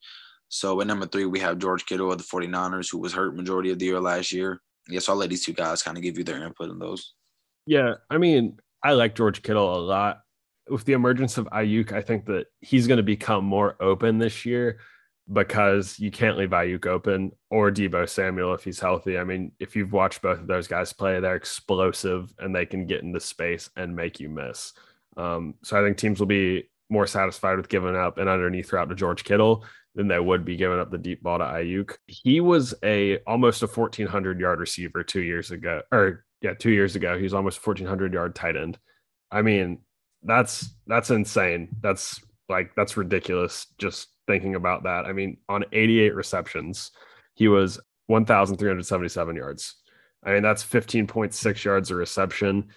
So at number three, we have George Kittle of the 49ers, who was hurt majority of the year last year. Yeah, so I'll let these two guys kind of give you their input on those. Yeah, I mean, I like George Kittle a lot with the emergence of Aiyuk, I think that he's going to become more open this year because you can't leave Aiyuk open or Deebo Samuel if he's healthy. I mean, if you've watched both of those guys play, they're explosive and they can get into space and make you miss. Um, so I think teams will be more satisfied with giving up an underneath route to George Kittle than they would be giving up the deep ball to Aiyuk. He was a almost a 1400 yard receiver two years ago, or yeah, two years ago. He was almost 1400 yard tight end. I mean, that's that's insane. That's like that's ridiculous just thinking about that. I mean, on 88 receptions, he was 1,377 yards. I mean, that's 15.6 yards a reception.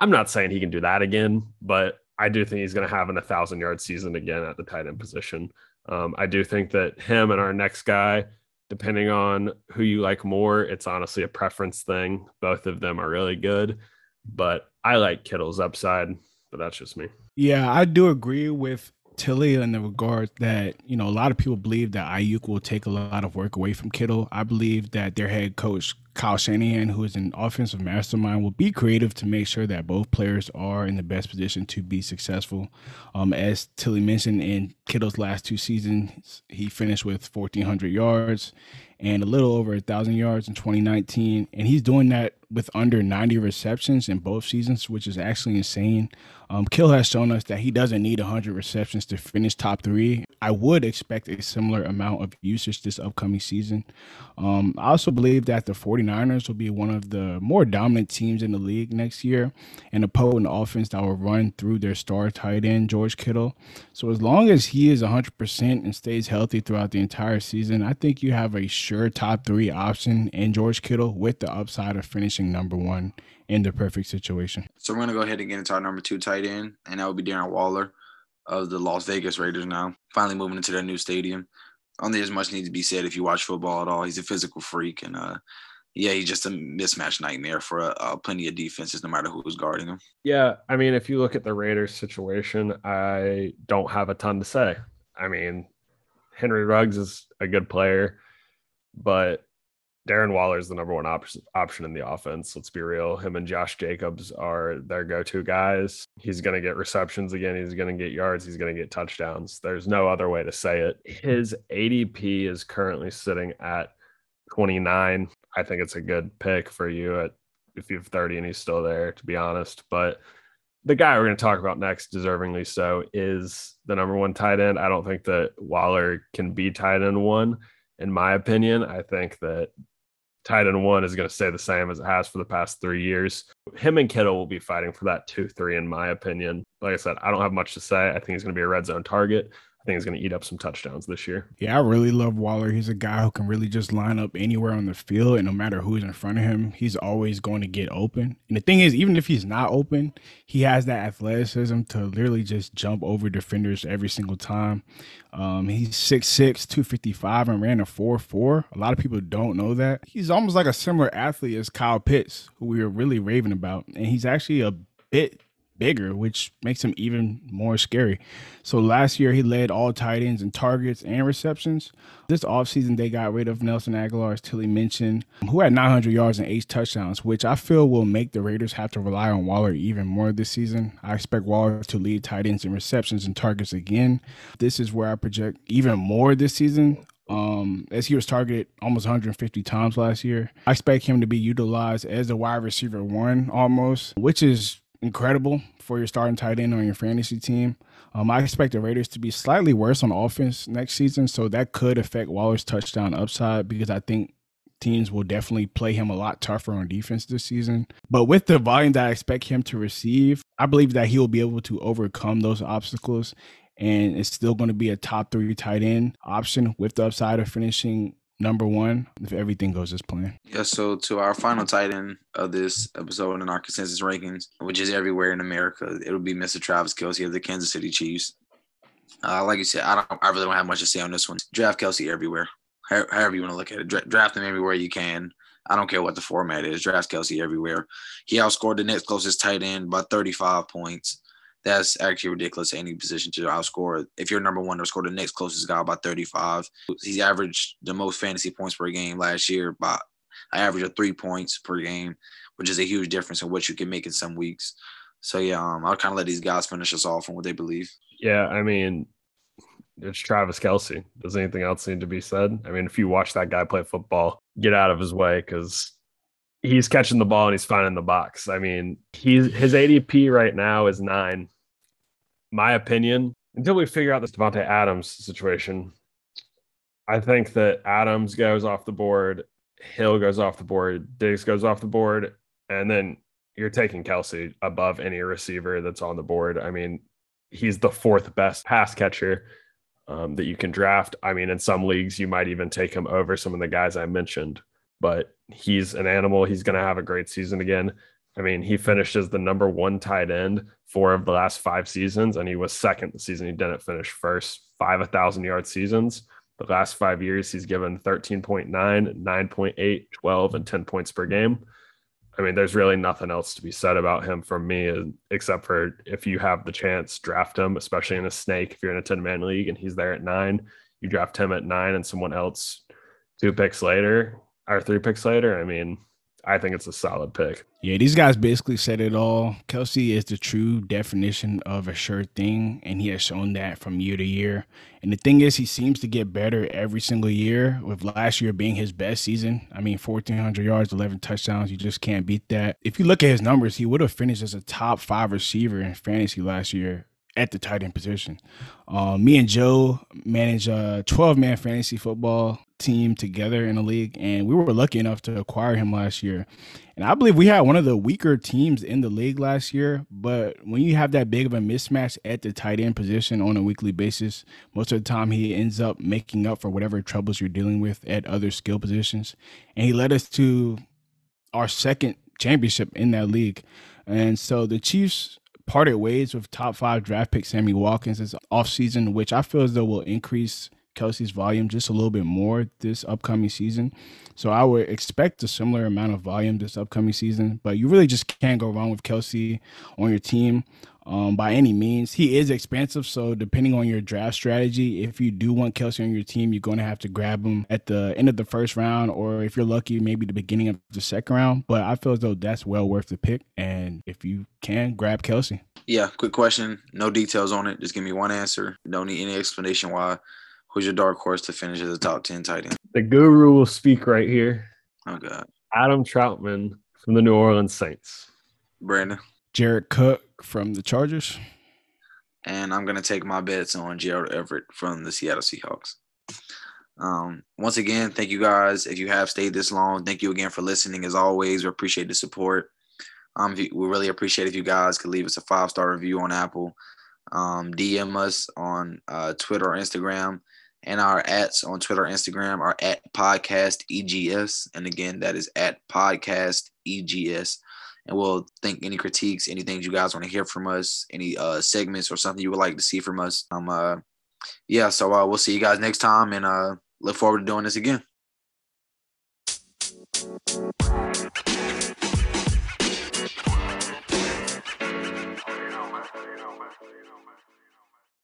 I'm not saying he can do that again, but I do think he's going to have an 1,000 yard season again at the tight end position. Um, I do think that him and our next guy, depending on who you like more, it's honestly a preference thing. Both of them are really good, but I like Kittle's upside but that's just me. Yeah, I do agree with Tilly in the regard that, you know, a lot of people believe that Aiyuk will take a lot of work away from Kittle. I believe that their head coach, Kyle Shanahan, who is an offensive mastermind, will be creative to make sure that both players are in the best position to be successful. Um, as Tilly mentioned, in Kittle's last two seasons, he finished with 1,400 yards and a little over a thousand yards in 2019. And he's doing that with under 90 receptions in both seasons, which is actually insane. Um, Kill has shown us that he doesn't need 100 receptions to finish top three. I would expect a similar amount of usage this upcoming season. Um, I also believe that the 49ers will be one of the more dominant teams in the league next year and a potent offense that will run through their star tight end, George Kittle. So as long as he is 100% and stays healthy throughout the entire season, I think you have a sure top three option in George Kittle with the upside of finishing number one in the perfect situation. So we're gonna go ahead and get into our number two tight end, and that would be Darren Waller of the Las Vegas Raiders. Now, finally moving into their new stadium. Only as much needs to be said if you watch football at all. He's a physical freak, and uh, yeah, he's just a mismatch nightmare for uh, uh, plenty of defenses, no matter who's guarding him. Yeah, I mean, if you look at the Raiders situation, I don't have a ton to say. I mean, Henry Ruggs is a good player but Darren Waller is the number one op- option in the offense. Let's be real. Him and Josh Jacobs are their go to guys. He's going to get receptions again. He's going to get yards. He's going to get touchdowns. There's no other way to say it. His ADP is currently sitting at 29. I think it's a good pick for you at if you have 30 and he's still there, to be honest. But the guy we're going to talk about next, deservingly so, is the number one tight end. I don't think that Waller can be tight end one, in my opinion. I think that tight end one is going to stay the same as it has for the past three years. Him and Kittle will be fighting for that two, three, in my opinion. Like I said, I don't have much to say. I think he's going to be a red zone target think he's going to eat up some touchdowns this year. Yeah, I really love Waller. He's a guy who can really just line up anywhere on the field, and no matter who's in front of him, he's always going to get open. And the thing is, even if he's not open, he has that athleticism to literally just jump over defenders every single time. Um, he's 6'6, 255, and ran a 4'4. A lot of people don't know that. He's almost like a similar athlete as Kyle Pitts, who we were really raving about. And he's actually a bit bigger, which makes him even more scary. So last year he led all tight ends in targets and receptions. This offseason they got rid of Nelson Agholor, as Tilly mentioned, who had 900 yards and eight touchdowns, which I feel will make the Raiders have to rely on Waller even more this season. I expect Waller to lead tight ends in receptions and targets again. This is where I project even more this season um, as he was targeted almost 150 times last year. I expect him to be utilized as a wide receiver one almost, which is incredible for your starting tight end on your fantasy team. Um, I expect the Raiders to be slightly worse on offense next season, so that could affect Waller's touchdown upside because I think teams will definitely play him a lot tougher on defense this season. But with the volume that I expect him to receive, I believe that he will be able to overcome those obstacles and it's still going to be a top three tight end option with the upside of finishing number one if everything goes as planned. Yeah, so to our final tight end of this episode in our consensus rankings, which is everywhere in America, it'll be Mr. Travis Kelce of the Kansas City Chiefs. Uh, like you said, I don't, I really don't have much to say on this one. Draft Kelce everywhere, however you want to look at it. Dra- draft him everywhere you can. I don't care what the format is. Draft Kelce everywhere. He outscored the next closest tight end by 35 points that's actually ridiculous. Any position to outscore. If you're number one, to score the next closest guy by 35. He's averaged the most fantasy points per game last year by I average of three points per game, which is a huge difference in what you can make in some weeks. So yeah, um, I'll kind of let these guys finish us off on what they believe. Yeah, I mean, it's Travis Kelce. Does anything else need to be said? I mean, if you watch that guy play football, get out of his way because he's catching the ball and he's finding the box. I mean, he's his ADP right now is nine. My opinion, until we figure out this Davante Adams situation, I think that Adams goes off the board, Hill goes off the board, Diggs goes off the board, and then you're taking Kelce above any receiver that's on the board. I mean, he's the fourth best pass catcher um, that you can draft. I mean, in some leagues, you might even take him over some of the guys I mentioned but he's an animal. He's going to have a great season again. I mean, he finishes the number one tight end four of the last five seasons, and he was second the season he didn't finish first. Five 1,000 yard seasons. The last five years, he's given 13.9, 9.8, 12, and 10 points per game. I mean, there's really nothing else to be said about him from me, uh, except for if you have the chance, draft him, especially in a snake. If you're in a 10 man league and he's there at nine, you draft him at nine and someone else two picks later our three picks later, I mean, I think it's a solid pick. Yeah, these guys basically said it all. Kelce is the true definition of a sure thing, and he has shown that from year to year. And the thing is, he seems to get better every single year, with last year being his best season. I mean, 1,400 yards, 11 touchdowns. You just can't beat that. If you look at his numbers, he would have finished as a top five receiver in fantasy last year at the tight end position. Um, me and Joe manage a 12 man fantasy football team together in the league, and we were lucky enough to acquire him last year. And I believe we had one of the weaker teams in the league last year. But when you have that big of a mismatch at the tight end position on a weekly basis, most of the time he ends up making up for whatever troubles you're dealing with at other skill positions. And he led us to our second championship in that league. And so the Chiefs parted ways with top five draft pick Sammy Watkins this offseason, which I feel as though will increase Kelce's volume just a little bit more this upcoming season. So I would expect a similar amount of volume this upcoming season, but you really just can't go wrong with Kelce on your team um, by any means. He is expensive, so depending on your draft strategy, if you do want Kelce on your team, you're going to have to grab him at the end of the first round, or if you're lucky, maybe the beginning of the second round. But I feel as though that's well worth the pick, and if you can, grab Kelce. Yeah, quick question. No details on it. Just give me one answer. Don't need any explanation why. Who's your dark horse to finish as a top 10 tight end? The guru will speak right here. Oh, God. Adam Trautman from the New Orleans Saints. Brandon. Jared Cook from the Chargers. And I'm going to take my bets on Gerald Everett from the Seattle Seahawks. Um, once again, thank you guys. If you have stayed this long, thank you again for listening. As always, we appreciate the support. Um, we really appreciate if you guys could leave us a five star review on Apple, um, DM us on uh, Twitter or Instagram, and our ads on Twitter, Instagram are at podcast EGS. And again, that is at podcast EGS. And we'll think any critiques, any things you guys want to hear from us, any uh, segments or something you would like to see from us. Um, uh, yeah, so uh, we'll see you guys next time and uh, look forward to doing this again.